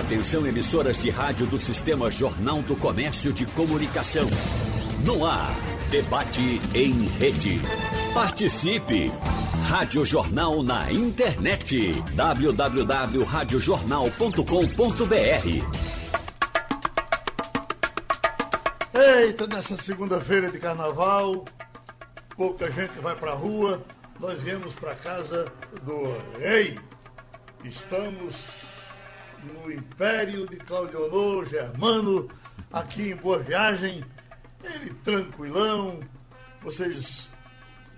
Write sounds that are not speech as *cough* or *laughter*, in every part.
Atenção emissoras de rádio do Sistema Jornal do Comércio de Comunicação. No ar, debate em rede. Participe! Rádio Jornal na internet. www.radiojornal.com.br Eita, nessa segunda-feira de carnaval, pouca gente vai pra rua, nós viemos pra casa do rei. Estamos no Império de Claudionor Germano, aqui em Boa Viagem. Ele tranquilão, vocês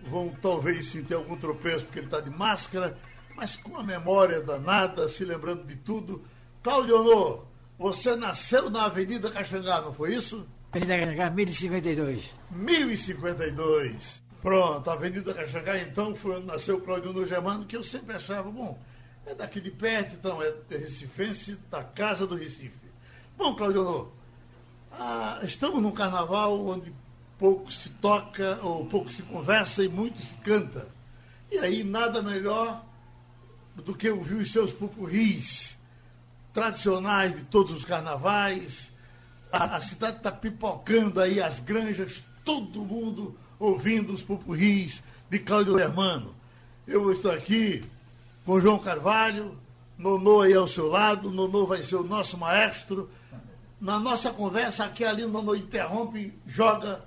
vão talvez sentir algum tropeço porque ele está de máscara, mas com a memória danada, se lembrando de tudo. Claudionor, você nasceu na Avenida Caxangá, não foi isso? Avenida Caxangá, 1052. 1052. Pronto, a Avenida Caxangá, então, foi onde nasceu o Claudionor Germano, que eu sempre achava, bom, é daqui de perto, então, é recifense da Casa do Recife. Bom, Claudionor, ah, estamos num carnaval onde pouco se toca ou pouco se conversa e muito se canta. E aí nada melhor do que ouvir os seus pupurris tradicionais de todos os carnavais. A, a cidade está pipocando aí as granjas, todo mundo ouvindo os pupurris de Cláudio Hermano. Eu estou aqui com João Carvalho, Nonô aí ao seu lado, Nonô vai ser o nosso maestro. Na nossa conversa aqui ali, Nonô interrompe, joga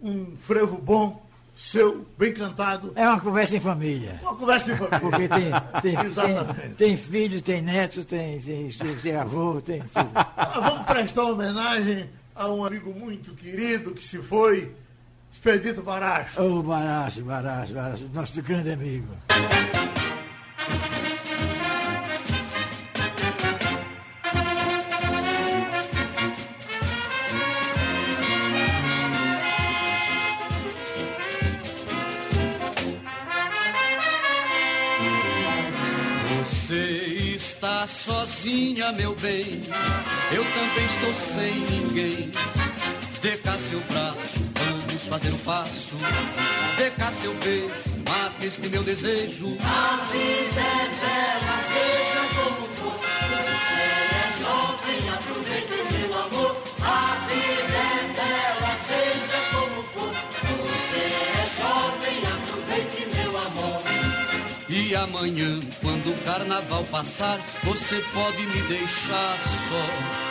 um frevo bom, seu, bem cantado. É uma conversa em família. Uma conversa em família. Porque tem, tem, *laughs* tem, tem filho, tem neto, tem, tem, tem avô, tem. vamos prestar homenagem a um amigo muito querido que se foi, Expedito Baracho. Ô, oh, Baracho, Baracho, Baracho, nosso grande amigo. Sozinha, meu bem. Eu também estou sem ninguém. Dê cá seu braço, vamos fazer um passo. Dê cá seu beijo, mate este meu desejo. A vida é bela, seja como for. Você é jovem, aproveite meu amor. A vida é bela, seja como for. Você é jovem, aproveite meu amor. E amanhã, quando o carnaval passar, você pode me deixar só.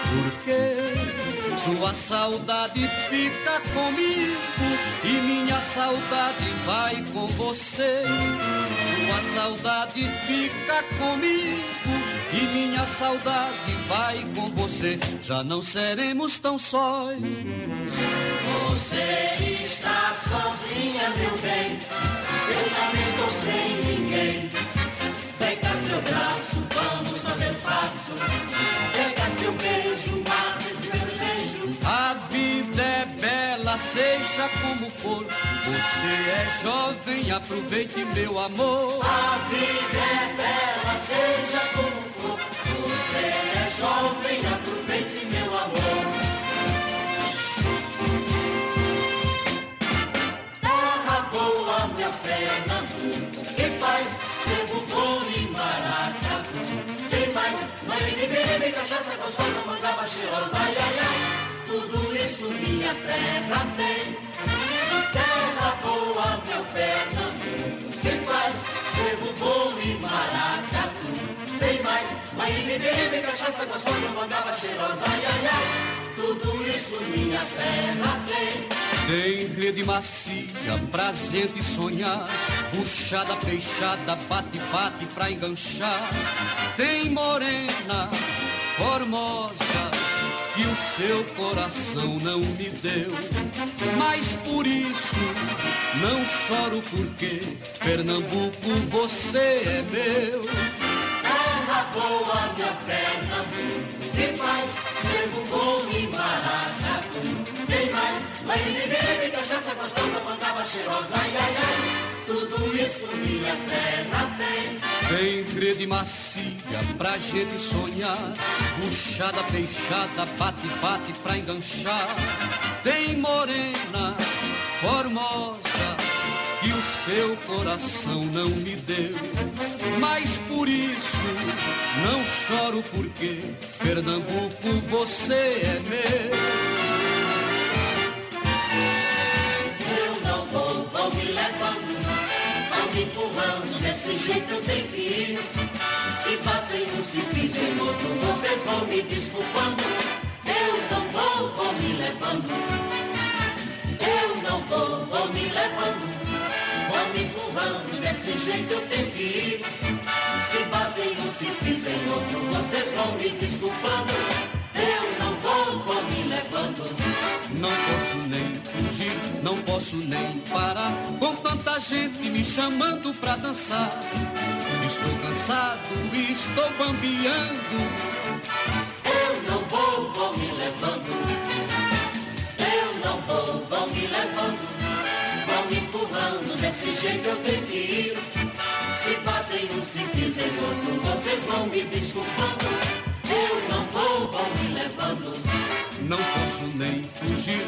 Porque sua saudade fica comigo e minha saudade vai com você. Sua saudade fica comigo e minha saudade vai com você. Já não seremos tão sós. Você Você é jovem, aproveite meu amor. A vida é bela, seja como for. Você é jovem, aproveite meu amor. Terra boa, minha Pernambuco, que faz tempo bom e maracatu. Tem mais, mãe de bebê, cachaça gostosa, mangaba cheirosa, ai, ai, ai. Tudo isso minha terra tem. Terra boa, meu Pernambuco, que faz tempo bom e maracatu. Tem mais, de bebê, cachaça gostosa, mangaba cheirosa, ai, ai. Tudo isso minha terra tem. Tem rede macia pra gente sonhar, puxada, fechada, bate-bate pra enganchar. Tem morena, formosa, que o seu coração não me deu. Mas por isso não choro porque Pernambuco você é meu. Terra boa, minha Pernambuco, que faz tempo bom e maracatu. Tem mais, mãe de bebê, cachaça gostosa, mandava cheirosa, ai, ai, ai. Tudo isso minha terra tem. Tem rede macia pra gente sonhar, puxada, fechada, bate-bate pra enganchar. Tem morena, formosa, que o seu coração não me deu. Mas por isso não choro porque Pernambuco você é meu. Eu não vou, vão me levando, me empurrando, desse jeito eu tenho que ir. Se batem um, se pisem outro, vocês vão me desculpando. Eu não vou, vão me levando. Eu não vou, vão me levando, vão me empurrando, desse jeito eu tenho que ir. Se batem um, se pisem outro, vocês vão me desculpando. Eu não vou, vou me levando. Não posso nem fugir, não posso nem parar. Tanta gente me chamando pra dançar. Estou cansado, estou bambeando. Eu não vou, vou me levando. Eu não vou, vou me levando. Vão me empurrando, desse jeito eu tenho que ir. Se batem um, se pisem outro, vocês vão me desculpando. Eu não vou, vão me levando. Não posso nem fugir,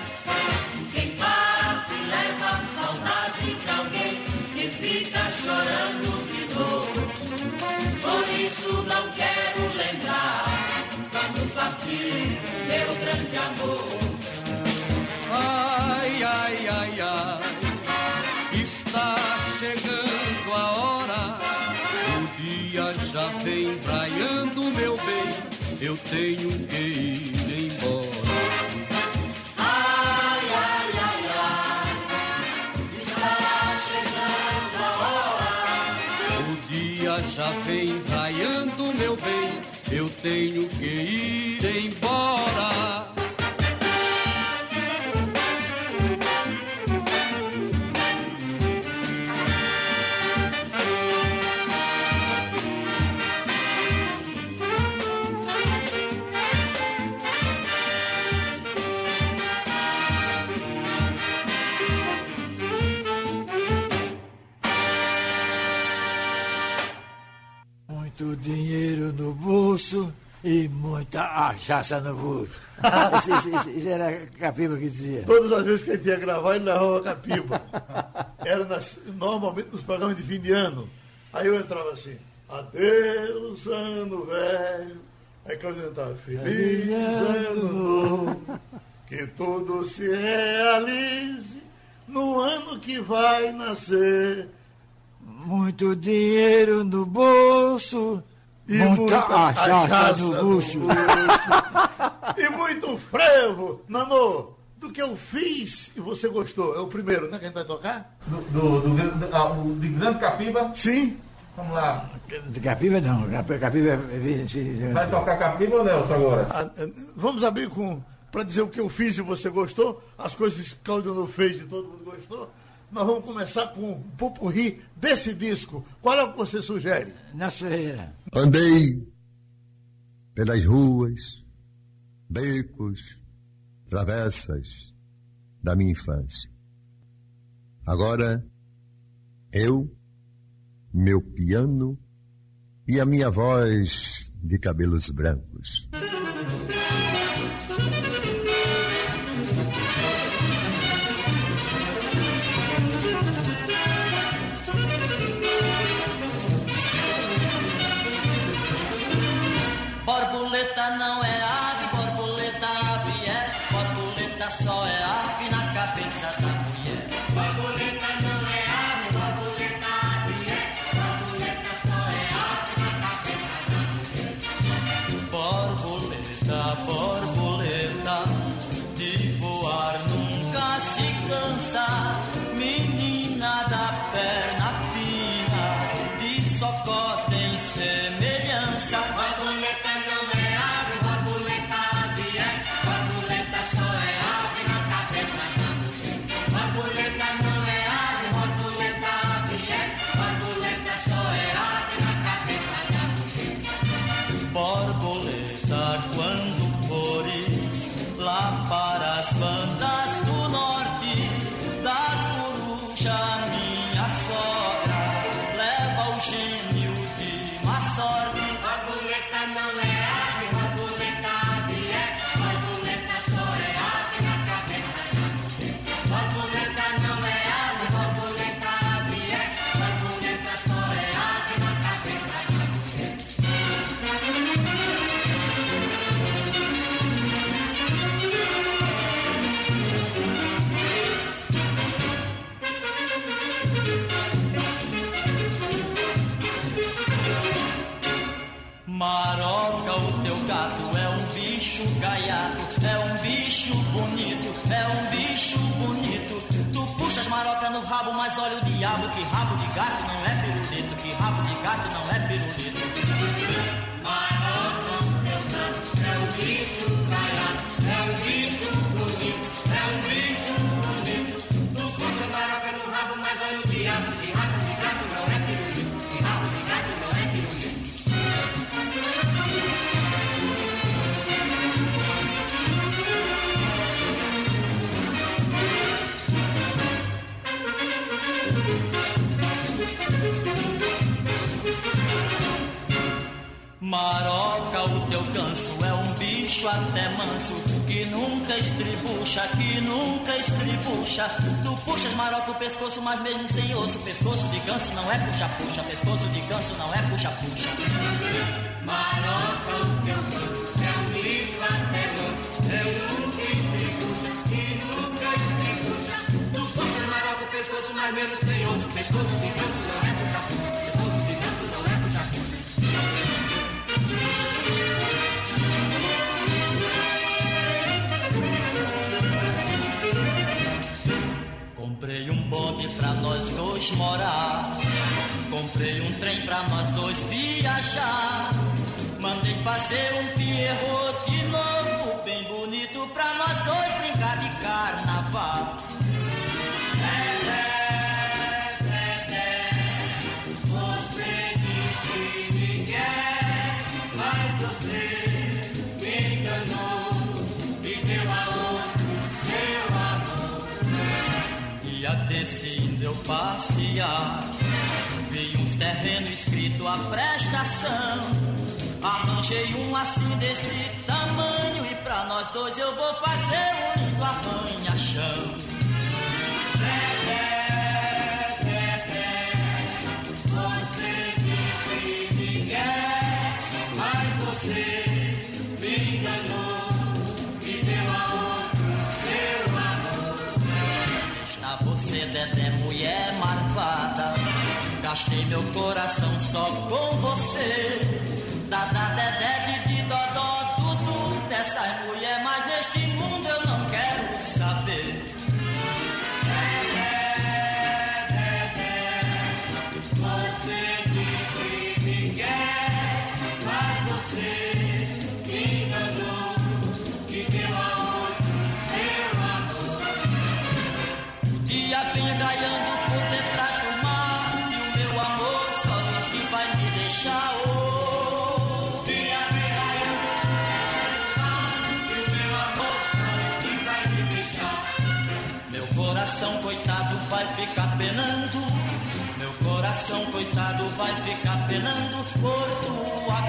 chorando de novo. Por isso não quero lembrar quando partir meu grande amor. Ai, ai, ai, ai, está chegando a hora. O dia já vem raiando, meu bem. Eu tenho tenho que ir embora. dinheiro no bolso e muita achaça no bolso. *laughs* isso, era a Capiba que dizia. Todas as vezes que ele ia gravar, ele narrava Capiba. Era nas, normalmente nos programas de fim de ano. Aí eu entrava assim, adeus, ano velho. Aí Claudio entrava, feliz ano novo, que tudo se realize no ano que vai nascer. Muito dinheiro no bolso e muita achaça no bucho. *laughs* e muito frevo, Nanô, do que eu fiz e você gostou. É o primeiro, né, que a gente vai tocar? Do, do, do, do ah, de Grande Capiba? Sim. Vamos lá. De Capiba não, Capiba é... Vai tocar Capiba ou Nelson agora? Ah, vamos abrir com... Para dizer o que eu fiz e você gostou, as coisas que Claudio não fez e todo mundo gostou. Nós vamos começar com um pupurri desse disco. Qual é o que você sugere? Na Ferreira. Andei pelas ruas, becos, travessas da minha infância. Agora, eu, meu piano e a minha voz de cabelos brancos. Gaiato, é um bicho bonito, é um bicho bonito. Tu puxas maroca no rabo, mas olha o diabo, que rabo de gato não é pirulito, Maroca, o teu ganso é um bicho até manso Que nunca estribucha, que nunca estribucha. Tu puxas maroca o pescoço, mas mesmo sem osso Pescoço de ganso não é puxa-puxa Pescoço de ganso não é puxa-puxa. Maroca, o teu ganso é um bicho até manso Eu nunca estribucha, que nunca estribucha. Tu puxa maroca o pescoço, mas mesmo sem morar. Comprei um trem pra nós dois viajar. Mandei fazer um pierrot de novo, bem bonito pra nós dois brincar de carnaval. Você disse que quer, mas você Indo eu passear. Vi uns terrenos escrito a prestação Arranjei um assim desse tamanho E pra nós dois eu vou fazer um lindo arranha-chão Você Gastei meu coração só com você. Dada Dedé de coitado vai ficar penando Por tua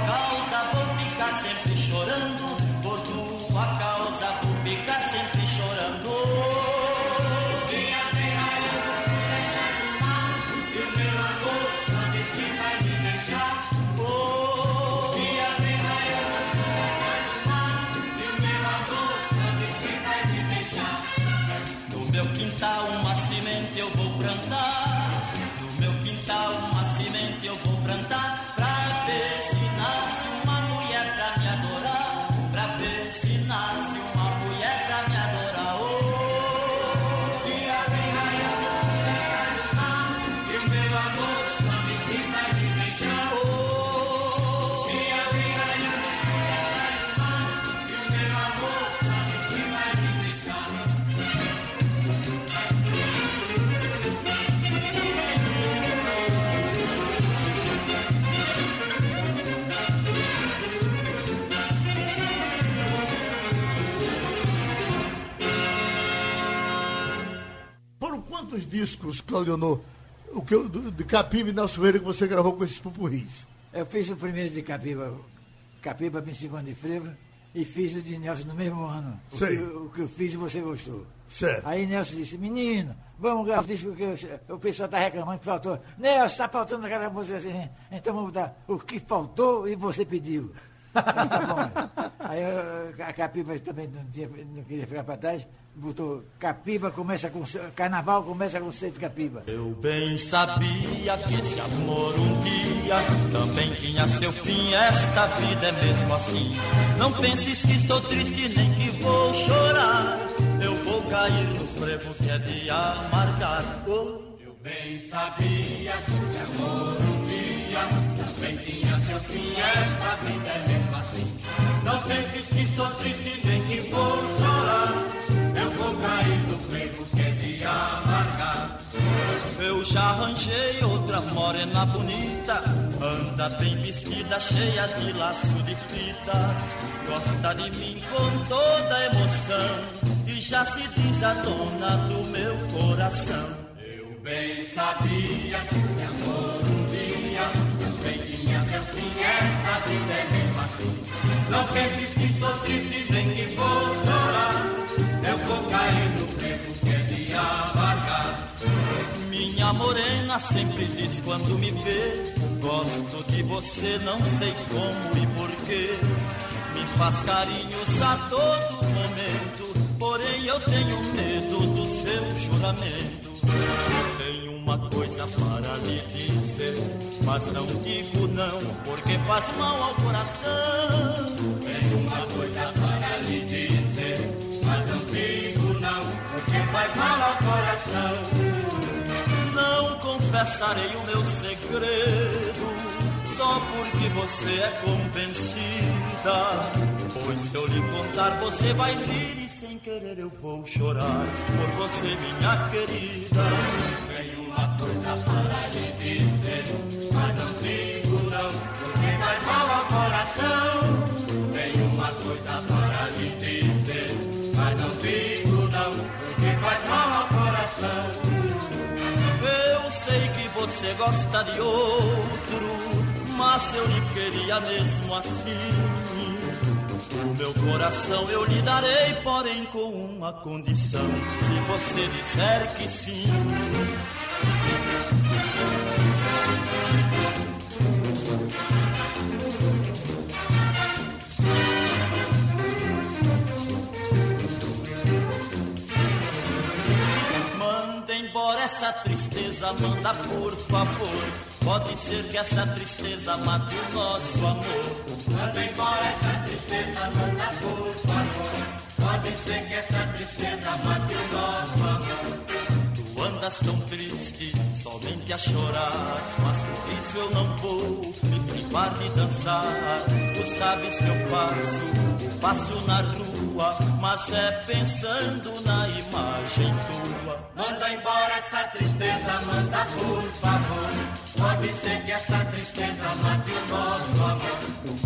discos, Claudionor, o que, eu- de Capiba e Nelson Ferreira que você gravou com esses pupurris? Eu fiz o primeiro de Capiba, Capiba 25 de Frevo, e fiz o de Nelson no mesmo ano. O que, o que eu fiz e você gostou. Certo. Aí Nelson disse, menino, vamos gravar isso porque o- o pessoal está reclamando que faltou. Nelson, está faltando aquela música assim, então vamos botar o que faltou e você pediu. Mas tá bom. Aí eu- a Capiba também não, tinha- não queria ficar para trás, botou Capiba começa com Carnaval começa com seis de Capiba. Eu bem sabia que esse amor um dia também tinha seu fim. Esta vida é mesmo assim. Não penses que estou triste nem que vou chorar. Eu vou cair no frevo que é de amargar. Oh. Eu bem sabia que esse amor um dia também tinha seu fim. Esta vida é mesmo assim. Não penses que estou triste nem que vou chorar. Eu vou cair no frevo que é de amargar. Eu já arranjei outra morena bonita, anda bem vestida, cheia de laço de fita. Gosta de mim com toda emoção e já se diz a dona do meu coração. Eu bem sabia que esse amor é assim. Não triste nem vou chorar. Eu vou cair no é de. Minha morena sempre diz quando me vê, gosto de você, não sei como e porquê. Me faz carinhos a todo momento, porém eu tenho medo do seu juramento. Tenho uma coisa para lhe dizer, mas não digo não, porque faz mal ao coração. Tenho uma coisa para lhe dizer, mas não digo não, porque faz mal ao coração. Não confessarei o meu segredo só porque você é convencida. Pois se eu lhe contar, você vai rir sem querer eu vou chorar por você, minha querida. Tenho uma coisa para lhe dizer, mas não digo não, porque faz mal ao coração. Tenho uma coisa para lhe dizer, mas não digo não, porque faz mal ao coração. Eu sei que você gosta de outro, mas eu lhe queria mesmo assim. O meu coração eu lhe darei, porém com uma condição: se você disser que sim. Manda embora essa tristeza, manda por favor. Pode ser que essa tristeza mate o nosso amor. Manda embora essa tristeza, manda por favor. Pode ser que essa tristeza mate o nosso amor. Tu andas tão triste, somente a chorar. Mas por isso eu não vou me privar de dançar. Tu sabes que eu passo, passo na rua, mas é pensando na imagem tua. Manda embora essa tristeza, manda por favor. Pode ser que essa tristeza mate o nosso amor.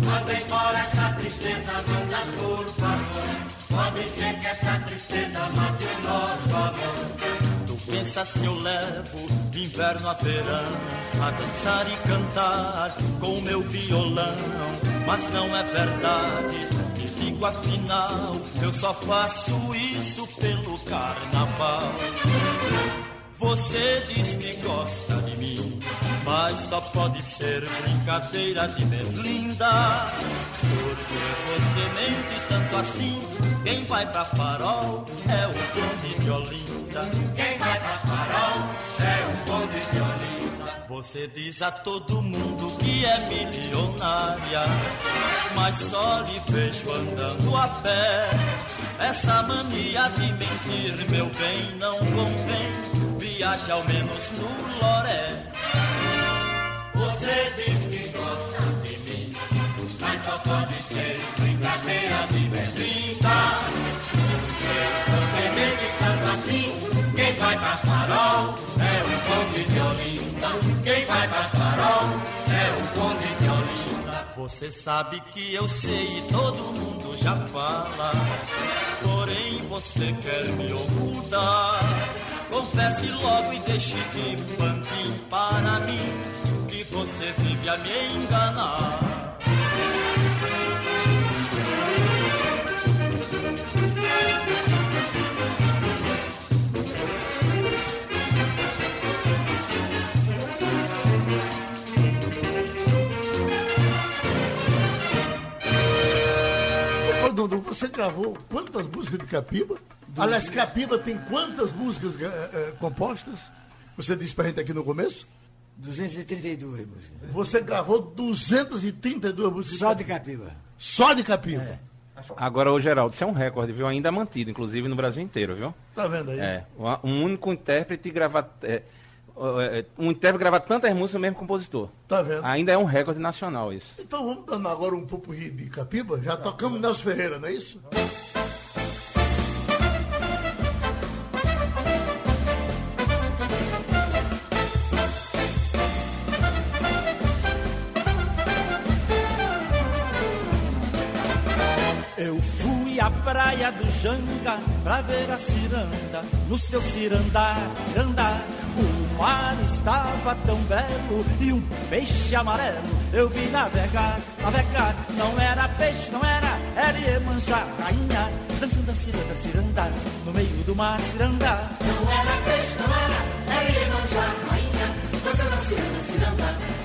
Manda embora essa tristeza, manda por favor. Pode ser que essa tristeza mate. Pensas que eu levo de inverno a verão a dançar e cantar com o meu violão, mas não é verdade. Te digo afinal, eu só faço isso pelo carnaval. Você diz que gosta de mim, mas só pode ser brincadeira de berlinda. Porque você mente tanto assim, quem vai pra farol é o conde de Olinda. É. Você diz a todo mundo que é milionária, mas só lhe vejo andando a pé. Essa mania de mentir, meu bem, não convém. Viaje ao menos no Loré. Você diz que gosta de mim, mas só pode ser brincadeira vai pra farol é o conde de Olinda. Quem vai pra farol é o conde de Olinda. Você sabe que eu sei e todo mundo já fala. Porém você quer me ocultar. Confesse logo e deixe de pampim para mim que você vive a me enganar. Você gravou quantas músicas de Capiba? Aliás, Capiba tem quantas músicas eh, eh, compostas? Você disse pra gente aqui no começo? 232 músicas. Você gravou 232 músicas. Só de Capiba. Só de Capiba. Agora, ô Geraldo, isso é um recorde, viu? Ainda mantido, inclusive no Brasil inteiro, viu? Tá vendo aí? É. Um único intérprete gravar. é, é, um intérprete gravar tantas músicas do mesmo compositor. Tá vendo? Ainda é um recorde nacional isso. Então vamos dando agora um pupurri de Capiba? Já tocamos Nelson Ferreira, não é isso? Eu à praia do Janga pra ver a ciranda. No seu cirandar, cirandar, o mar estava tão belo e um peixe amarelo eu vi navegar, navegar. Não era peixe, não era, era Iemanjá, rainha, dançando a ciranda, ciranda, no meio do mar, ciranda. Não era peixe, não era, era Iemanjá, rainha, dançando a ciranda, ciranda,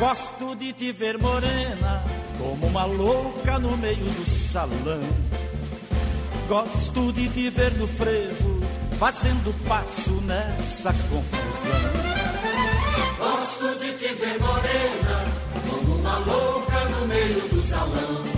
Gosto de te ver morena, como uma louca no meio do salão. Gosto de te ver no frevo, fazendo passo nessa confusão. Gosto de te ver morena, como uma louca no meio do salão.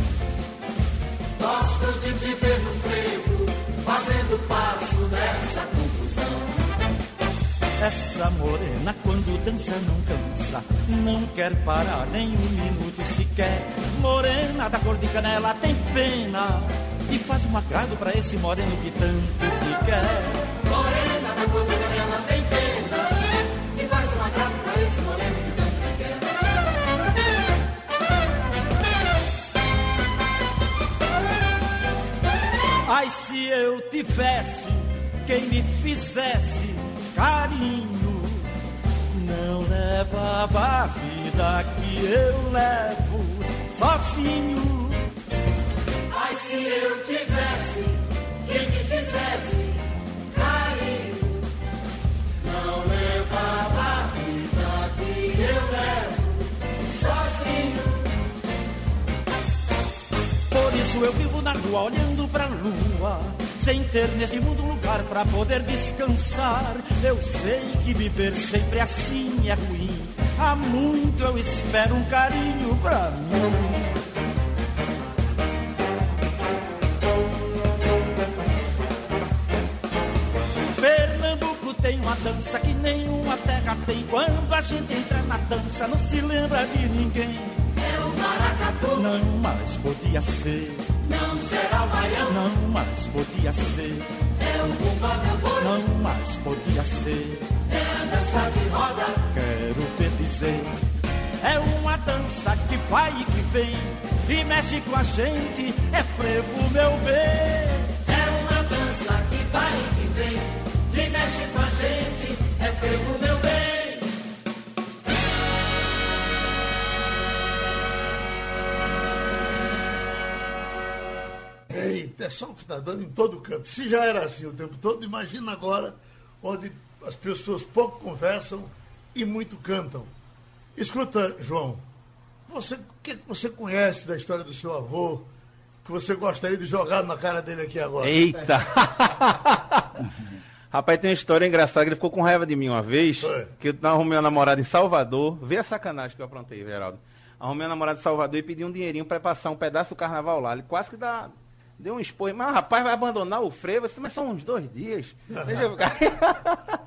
Essa morena quando dança não cansa, não quer parar nem um minuto sequer. Morena da cor de canela tem pena e faz um agrado pra esse moreno que tanto te quer. Morena da cor de canela tem pena, e faz uma grava pra esse moreno que tanto te quer. Ai, se eu tivesse quem me fizesse carinho, não levava a vida que eu levo sozinho. Ai, se eu tivesse quem me fizesse carinho, não levava a vida que eu levo sozinho. Por isso eu vivo na rua olhando pra lua, sem ter nesse mundo lugar pra poder descansar. Eu sei que viver sempre assim é ruim. Há muito eu espero um carinho pra mim. Pernambuco tem uma dança que nenhuma terra tem. Quando a gente entra na dança, não se lembra de ninguém. É o maracatu, Não mais podia ser, não será o baião, não mais podia ser, é o bumba meu boi, não mais podia ser. é a dança de roda, Quero ver dizer, é uma dança que vai e que vem, e mexe com a gente, é frevo, meu bem. é uma dança que vai e que vem, e mexe com a gente, é frevo meu bem. Eita, é só o que está dando em todo canto. Se já era assim o tempo todo, imagina agora onde as pessoas pouco conversam e muito cantam. Escuta, João, você, o que você conhece da história do seu avô que você gostaria de jogar na cara dele aqui agora? Eita! *laughs* Rapaz, tem uma história engraçada que ele ficou com raiva de mim uma vez, Foi. que eu arrumei uma namorada em Salvador. Vê a sacanagem que eu aprontei, Geraldo. Arrumei uma namorada em Salvador e pedi um dinheirinho pra passar um pedaço do carnaval lá. Ele quase que dá, deu um expor. Mas, rapaz, vai abandonar o frevo? Isso mas são uns dois dias. Deixa eu ficar.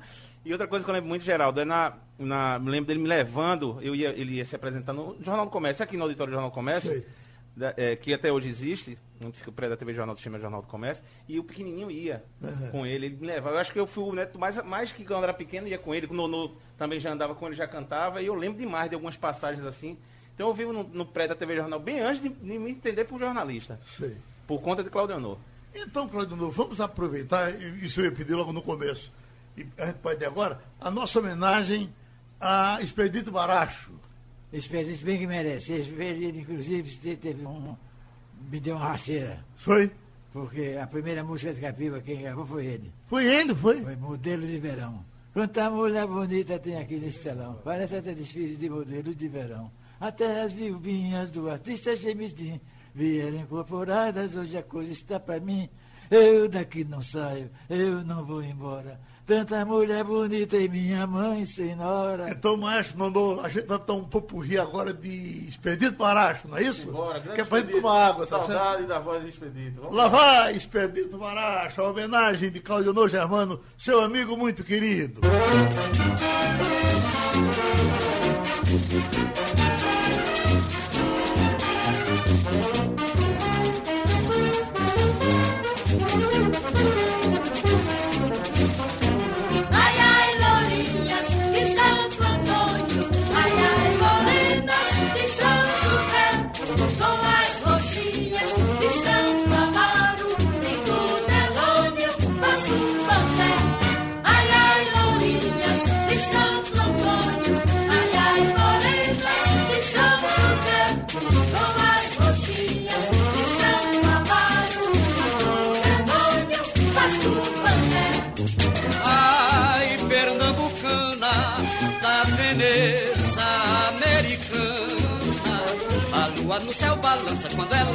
*laughs* E outra coisa que eu lembro muito, Geraldo, é na, na. Me lembro dele me levando, eu ia, ele ia se apresentar no Jornal do Comércio, aqui no auditório do Jornal do Comércio, da- é, que até hoje existe, onde fica o prédio da TV Jornal do Chama Jornal do Comércio, e o pequenininho ia com ele, ele me levava. Eu acho que eu fui o neto mais, mais que quando era pequeno, ia com ele, o Nonô também já andava com ele, já cantava, e eu lembro demais de algumas passagens assim, Então eu vivo no, no prédio da TV Jornal bem antes de, de me entender por jornalista. Sei. Por conta de Claudio Honor. Então, Claudio Novo, vamos aproveitar, e isso eu ia pedir logo no começo, e a gente pode ir agora, a nossa homenagem a Expedito Baracho. Expedito bem que merece. Expedito, inclusive, teve um. Me deu uma rasteira. Foi? Porque a primeira música de Capiba, quem gravou foi ele. Foi ele, foi? Foi Modelo de Verão. Quanta mulher bonita tem aqui nesse telão. Parece até desfile de modelo de verão. Até as viuvinhas do artista James Dean vieram incorporadas. Hoje a coisa está pra mim. Eu daqui não saio, eu não vou embora. Tanta mulher bonita e minha mãe senhora. Então, maestro, mandou, a gente vai botar um popurri agora de Expedito Baracho, não é isso? Bora, que é pra gente tomar água, tá certo? Saudade da voz de Expedito. Vamos Lá vai, Expedito Baracho, a homenagem de Claudio Honor Germano, seu amigo muito querido. Ai,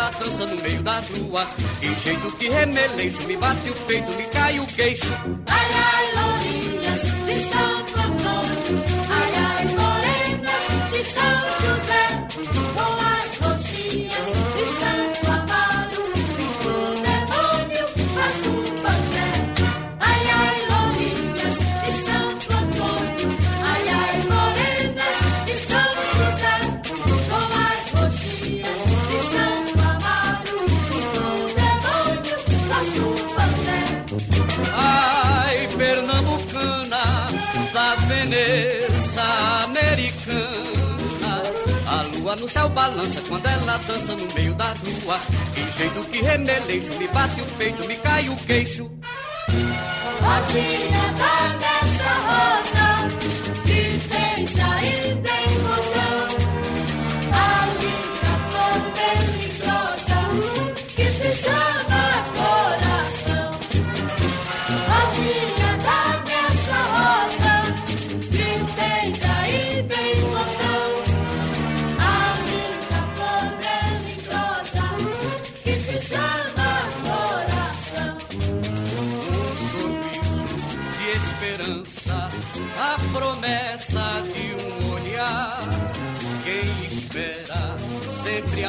ela dança no meio da rua. E jeito que remelejo, me bate o peito, me cai o queixo. Ai, ai, no céu balança quando ela dança no meio da rua. E jeito que remelejo, me bate o peito, me cai o queixo. Rosinha da dessa rosa que fez ainda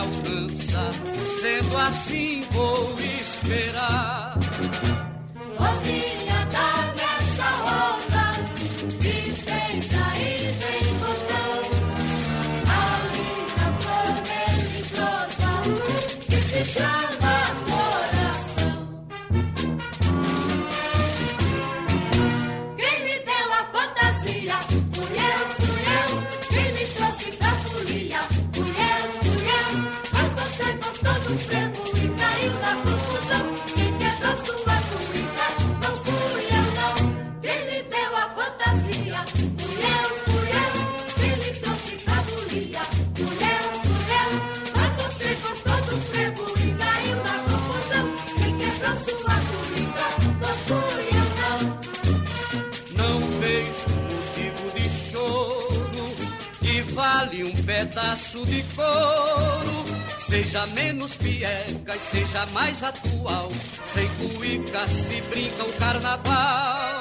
alcança, sendo assim vou esperar. Seja menos piegas, seja mais atual. Sem cuíca se brinca o carnaval.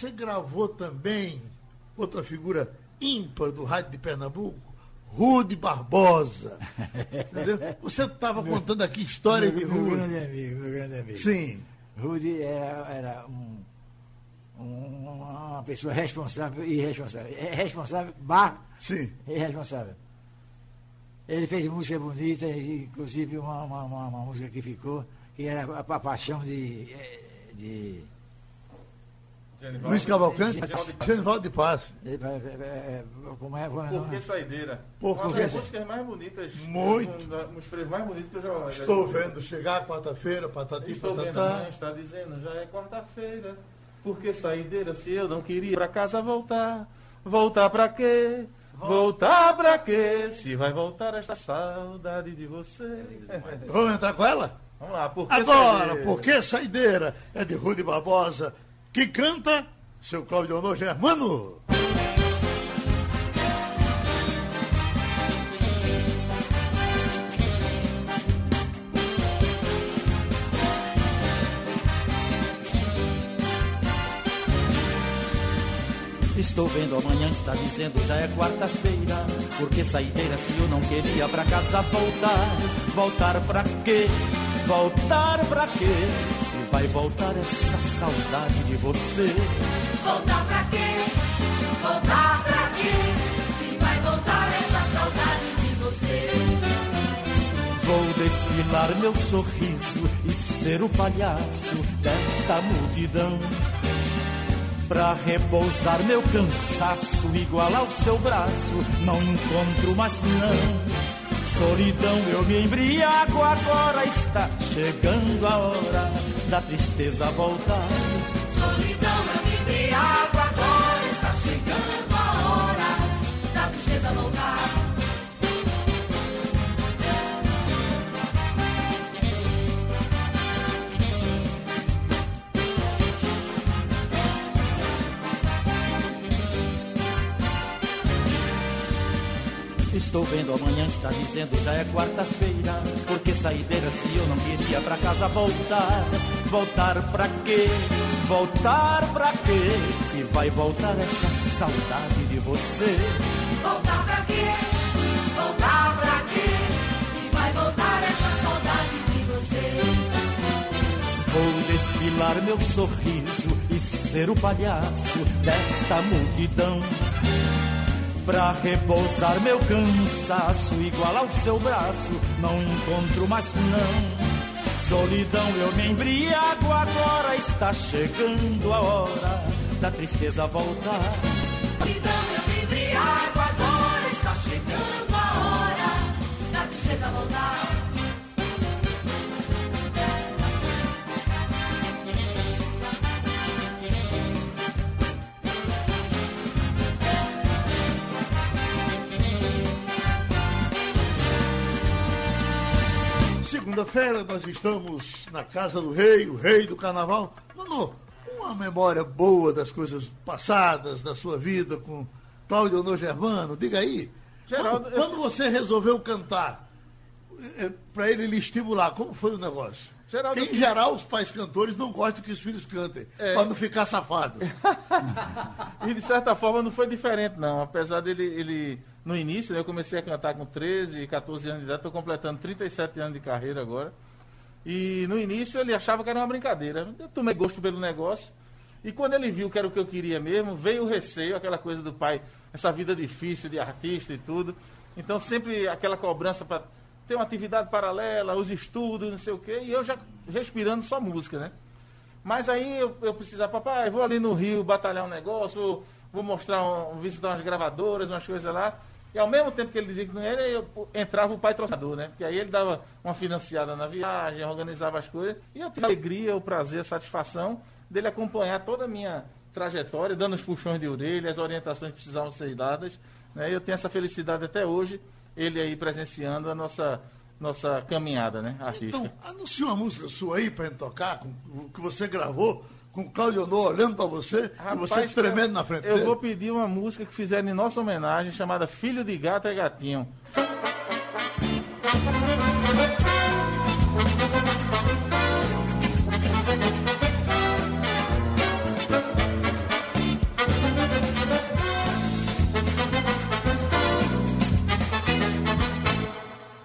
Você gravou também outra figura ímpar do rádio de Pernambuco, Rude Barbosa. *laughs* Entendeu? Você estava contando aqui história de meu, meu Rude. grande amigo, meu grande amigo. Sim. Rudy era, era um, um- uma pessoa responsável e irresponsável. É Responsável, barra, Sim. irresponsável. Ele fez música bonita, inclusive uma, uma, uma- uma música que ficou, que era a, a paixão de. eh, de Genivaldo. Luiz Cavalcante, Genivaldo de- Paz. eh, eh, como é? Como é Por que saideira? Por Uma das músicas mais bonitas. Muito. Um da- um dos freios mais bonitos que eu já Estou vendo chegar quarta-feira, patati Estou vendo, a patatá. mãe está dizendo, já é quarta-feira. Por que saideira se eu não queria pra casa voltar? Voltar pra quê? Voltar pra quê? Se vai voltar esta saudade de você. Vamos entrar com ela? Vamos lá, por que Agora, saideira? por que saideira? É de Rude Barbosa, que canta seu Cláudio Honor Germano. Estou vendo amanhã, está dizendo já é quarta-feira. Por que saideira se eu não queria pra casa voltar? Voltar pra quê? Voltar pra quê? Vai voltar essa saudade de você. Voltar pra quê? Voltar pra quê? Se vai voltar essa saudade de você. Vou desfilar meu sorriso e ser o palhaço desta multidão. Pra repousar meu cansaço igual ao seu braço, não encontro mais não. Solidão eu me embriago, agora está chegando a hora da tristeza voltar. Estou vendo amanhã, está dizendo já é quarta-feira. Por que saideira se eu não queria pra casa voltar? Voltar pra quê? Voltar pra quê? Se vai voltar essa saudade de você. Voltar pra quê? Voltar pra quê? Se vai voltar essa saudade de você. Vou desfilar meu sorriso e ser o palhaço desta multidão. Pra repousar meu cansaço igual ao seu braço, não encontro mais não. Solidão eu me embriago, agora está chegando a hora da tristeza voltar. Segunda-feira nós estamos na casa do rei, o rei do carnaval. Mano, uma memória boa das coisas passadas, da sua vida com Cláudio Honor Germano, diga aí. Geraldo, quando, eu- quando você resolveu cantar, para ele lhe estimular, como foi o negócio? Geraldo, Porque, em geral, os pais cantores não gostam que os filhos cantem, É. para não ficar safado. *laughs* E de certa forma não foi diferente, não. Apesar dele, ele, no início, né, eu comecei a cantar com 13, 14 anos de idade, estou completando 37 anos de carreira agora. E no início ele achava que era uma brincadeira. Eu tomei gosto pelo negócio. E quando ele viu que era o que eu queria mesmo, veio o receio, aquela coisa do pai, essa vida difícil de artista e tudo. Então sempre aquela cobrança para ter uma atividade paralela, os estudos, não sei o quê, e eu já respirando só música, né? Mas aí eu, eu precisava, papai, vou ali no Rio batalhar um negócio, vou, vou mostrar, um, visitar umas gravadoras, umas coisas lá. E ao mesmo tempo que ele dizia que não era, eu entrava o patrocinador, né? Porque aí ele dava uma financiada na viagem, organizava as coisas. E eu tive a alegria, o prazer, a satisfação dele acompanhar toda a minha trajetória, dando os puxões de orelha, as orientações que precisavam ser dadas. Né? Eu tenho essa felicidade até hoje, ele aí presenciando a nossa, nossa caminhada né, artística. Então, anuncia uma música sua aí para gente tocar, com, que você gravou, com o Claudio Honor olhando para você Rapaz, e você tremendo na frente Eu dele. vou pedir uma música que fizeram em nossa homenagem, chamada Filho de Gato é Gatinho.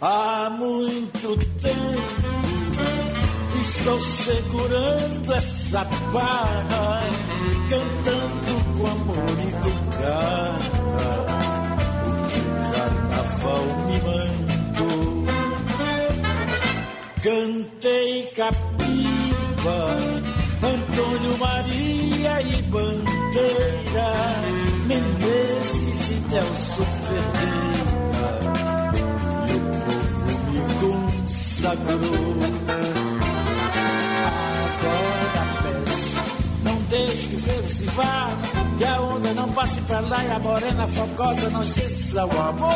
Há muito tempo estou segurando essa barra, cantando com amor e com garra o que o carnaval me mandou. Cantei Capiba, Antônio Maria e Bandeira, Menezes e Nelson Ferreira consagrou. Que o feiro se vá, que a onda não passe pra lá e a morena focosa não esqueça o amor.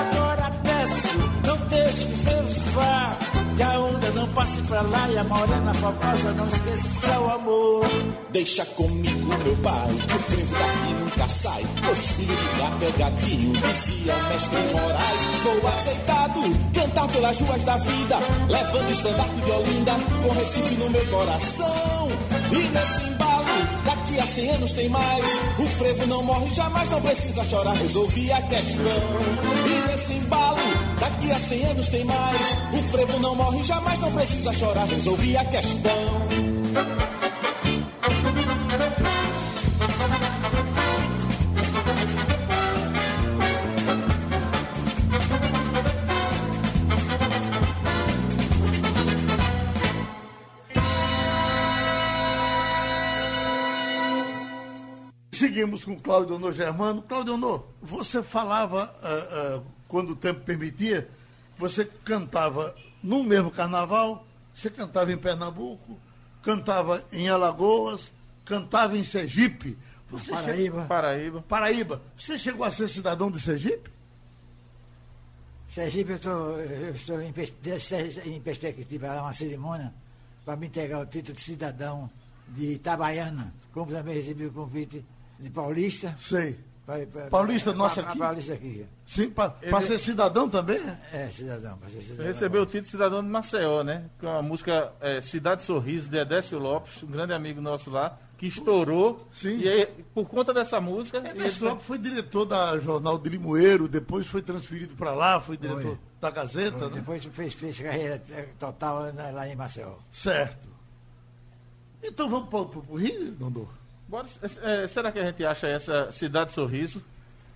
Agora peço, não deixe que o feiro se vá, que a onda não passe pra lá e a morena focosa não esqueça o amor. Deixa comigo, meu pai, que o frevo daqui nunca sai. Os filhos de gato é gatinho, dizia o mestre Moraes. Vou aceitado, cantar pelas ruas da vida, levando o estandarte de Olinda, com Recife no meu coração. E nesse daqui a cem anos tem mais. O frevo não morre jamais, não precisa chorar, resolvi a questão. E nesse embalo, daqui a cem anos tem mais. O frevo não morre jamais, não precisa chorar, resolvi a questão. Seguimos com Cláudio Honor Germano. Cláudio Honor, você falava, uh, uh, quando o tempo permitia, você cantava no mesmo carnaval, você cantava em Pernambuco, cantava em Alagoas, cantava em Sergipe. Você Paraíba. che- Paraíba. Paraíba. Você chegou a ser cidadão de Sergipe? Sergipe, eu estou, eu estou em, em perspectiva a uma cerimônia para me entregar o título de cidadão de Itabaiana, como também recebi o convite de Paulista. Sei. pra- pra- Paulista pra- nossa pra- aqui? Paulista aqui. Sim, para Ele- ser cidadão também? É, cidadão, para ser cidadão. Recebeu o título de cidadão de Maceió, né? Com a música é, Cidade Sorriso, de Edécio Lopes, um grande amigo nosso lá, que estourou. Sim. E aí, por conta dessa música. É, Edécio Lopes foi diretor da Jornal de Limoeiro, depois foi transferido para lá, foi diretor Foi. da Gazeta, né? Depois fez, fez carreira total lá em Maceió. Certo. Então vamos para o Rio, Dondô? Bora, é, será que a gente acha essa Cidade Sorriso?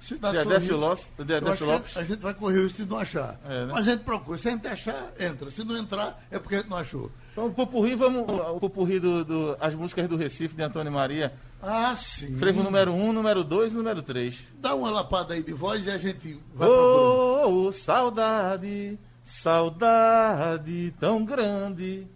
Cidade Sorriso. Lopes- de Eu Edécio acho que Lopes. A gente vai correr o risco de não achar. É, né? Mas a gente procura. Se a gente achar, entra. Se não entrar, é porque a gente não achou. Então, o Pupurri, vamos. O Pupurri do, do- as músicas do Recife, de Antônio Maria. Ah, sim. Frevo número 1, um, número 2 e número 3. Dá uma lapada aí de voz e a gente vai. Oh, oh, saudade, saudade tão grande.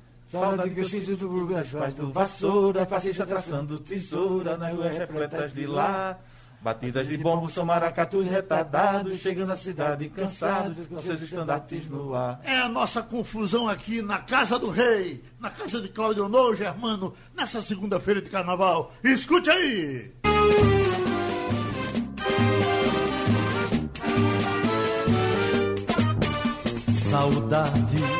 Saudade que eu sinto do burgo das paz do vassoura, paciência traçando tesoura nas ruas repletas de lá. Batidas de bombos são maracatus retardados, chegando à cidade cansados, com seus estandartes no ar. É a nossa confusão aqui na Casa do Rei, na casa de Cláudio Honor Germano, nessa segunda-feira de carnaval. Escute aí! Saudade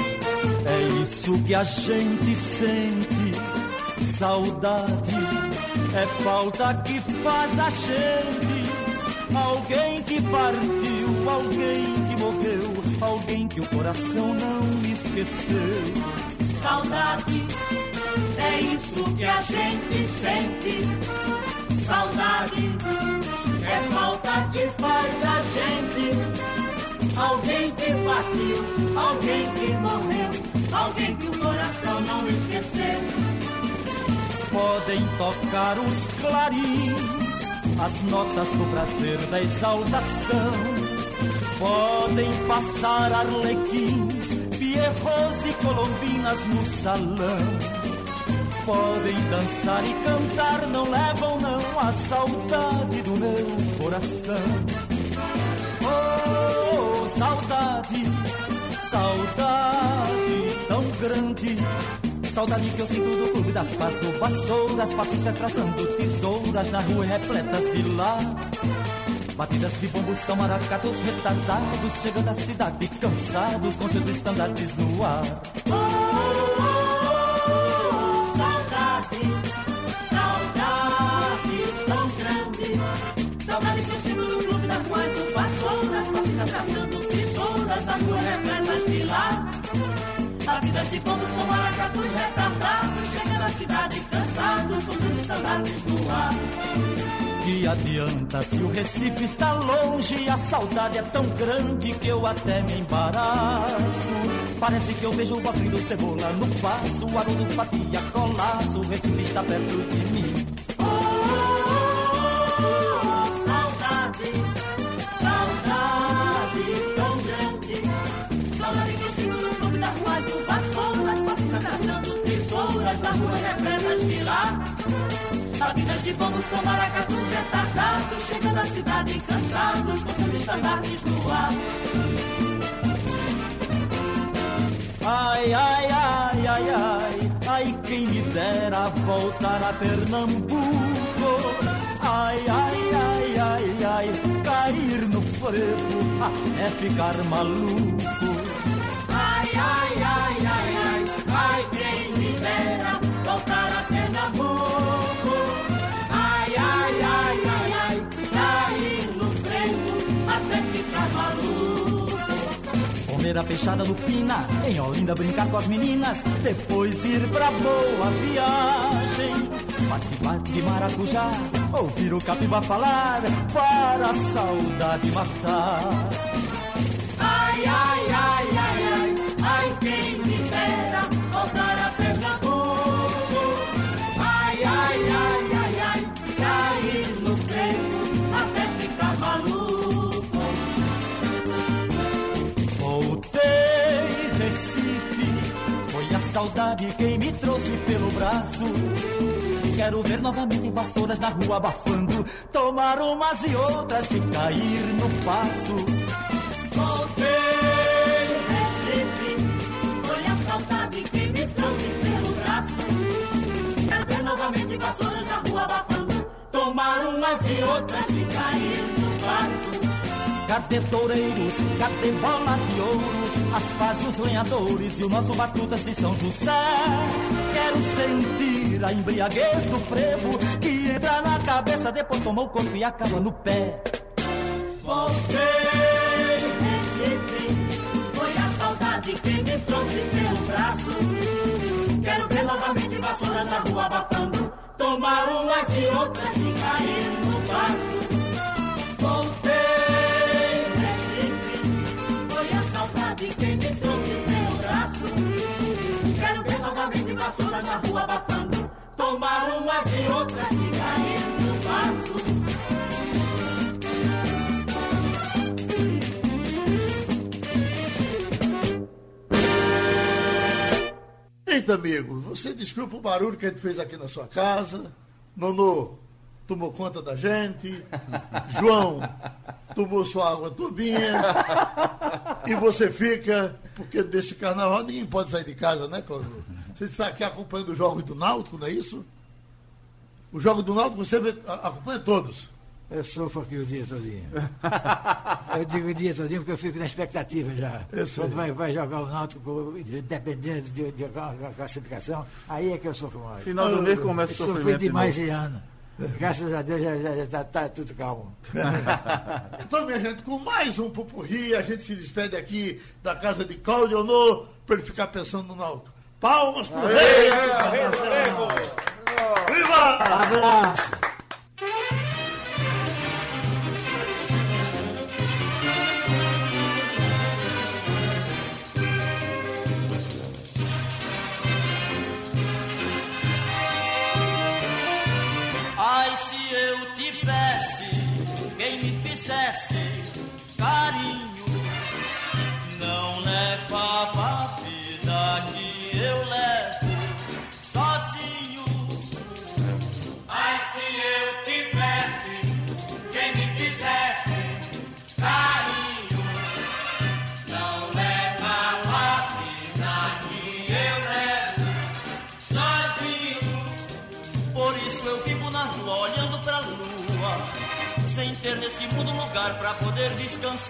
isso que a gente sente. Saudade é falta que faz a gente. Alguém que partiu, alguém que morreu, alguém que o coração não esqueceu. Saudade, é isso que a gente sente. Saudade, é falta que faz a gente. Alguém que partiu, alguém que Podem tocar os clarins, as notas do prazer da exaltação. Podem passar arlequins, pierros e colombinas no salão. Podem dançar e cantar, não levam não a saudade do meu coração. Oh, saudade, saudade tão grande. Saudade que eu sinto do clube das pás, do vassouras, passista traçando tesouras na rua repletas de lá. Batidas de bombos são maracatos retardados, chegando à cidade cansados com seus estandartes no ar. Cidade cansados seus estandartes no ar. Que adianta se o Recife está longe e a saudade é tão grande que eu até me embaraço. Parece que eu vejo o abrindo cebola no passo, o Haroldo fatia colaço, o Recife está perto de mim. Vida de como são maracatus retardados, chegando à cidade cansados, com seus estandartes no ar. Ai, ai, ai, ai, ai, ai, quem me dera voltar a Pernambuco. Ai, ai, ai, ai, ai, cair no frevo até ficar maluco. Ai, ai, ai, ai, ai, ai, quem Comer a fechada no Pina, em Olinda brincar com as meninas, depois ir pra boa viagem. Bate-bate maracujá, ouvir o capiba falar, para a saudade matar. Ai, ai, ai, ai, ai, ai, quem saudade quem me trouxe pelo braço. Quero ver novamente vassouras na rua abafando, tomar umas e outras e cair no passo. Voltei, Recife, foi a saudade quem me trouxe pelo braço. Quero ver novamente vassouras na rua abafando, tomar umas e outras Cadê toureiros, cadê bola de ouro? As pazes, os lenhadores e o nosso batutas de São José. Quero sentir a embriaguez do frevo que entra na cabeça, depois toma o corpo e acaba no pé. Recife, foi a saudade quem me trouxe pelo braço. Quero ver novamente vassouras na rua abafando, tomar umas e outras e cair no passo. Vassouras na rua abafando, tomar umas e outras e cair no passo. Eita, amigo, você desculpa o barulho que a gente fez aqui na sua casa. Nono tomou conta da gente. *laughs* João tomou sua água todinha. E você fica, porque desse carnaval ninguém pode sair de casa, né, Cláudio? Você está aqui acompanhando os jogos do Náutico, não é isso? Os jogos do Náutico você vê- acompanha todos. Eu sofro aqui o dia todinho. Eu digo o dia todinho porque eu fico na expectativa já. Quando vai, vai jogar o Náutico, dependendo de, de, qual a classificação, aí é que eu sofro mais. Final do mês começa o Eu sofri sofrimento. de demais esse ano. Graças a Deus já, já tá, tudo calmo. *laughs* Então, minha gente, com mais um pupurri, a gente se despede aqui da casa de Cláudio Honor, para ele ficar pensando no alto. Palmas pro rei! Viva! Abraço!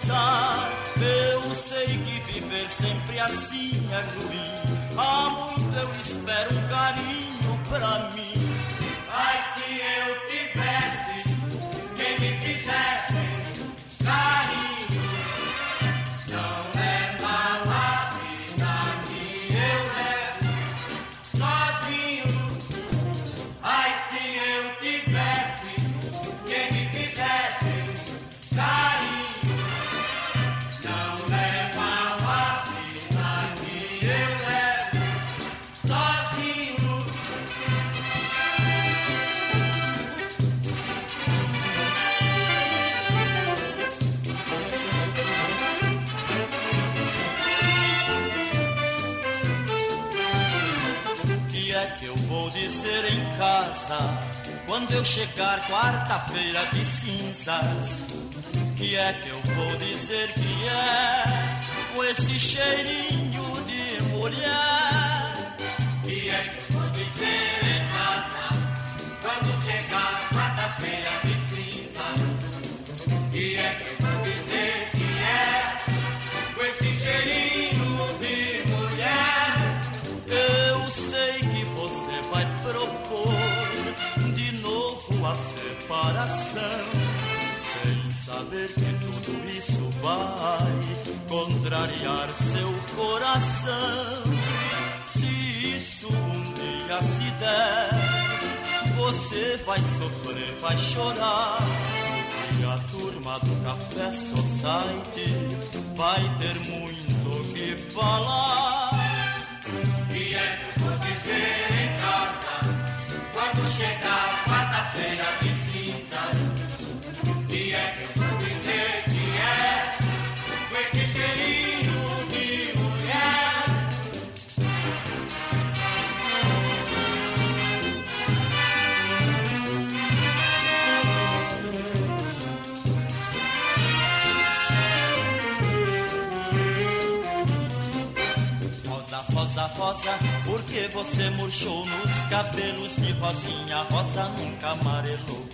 Descansar. Eu sei que viver sempre assim é ruim. Há muito eu espero um carinho pra mim. Ai, se eu tivesse eu chegar quarta-feira de cinzas? Que é que eu vou dizer que é com esse cheirinho saber que tudo isso vai contrariar seu coração. Se isso um dia se der, você vai sofrer, vai chorar. E a turma do Café Society vai ter muito o que falar. E é vou dizer em casa quando chegar quarta-feira rosa, porque você murchou nos cabelos de rosinha, rosa nunca amarelou.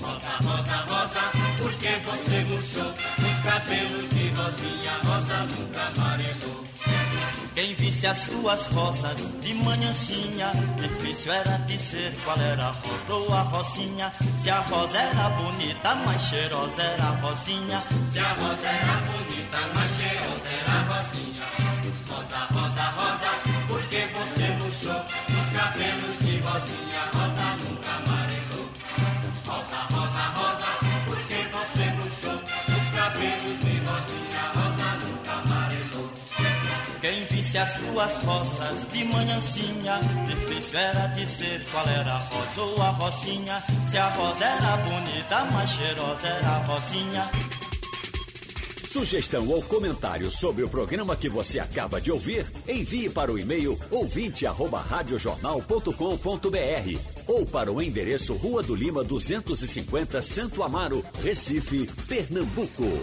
Rosa, rosa, rosa, porque você murchou os cabelos de rosinha, rosa nunca amarelou. Quem visse as tuas rosas de manhãzinha, difícil era dizer qual era a rosa ou a rosinha. Se a rosa era bonita, mais cheirosa era a rosinha. Se a rosa era bonita, visse as tuas rosas de manhãzinha, difícil era dizer qual era a rosa ou a rosinha. Se a rosa era bonita, mais cheirosa era a rosinha. Sugestão ou comentário sobre o programa que você acaba de ouvir, envie para o e-mail ouvinte@radiojornal.com.br ou para o endereço Rua do Lima 250, Santo Amaro, Recife, Pernambuco.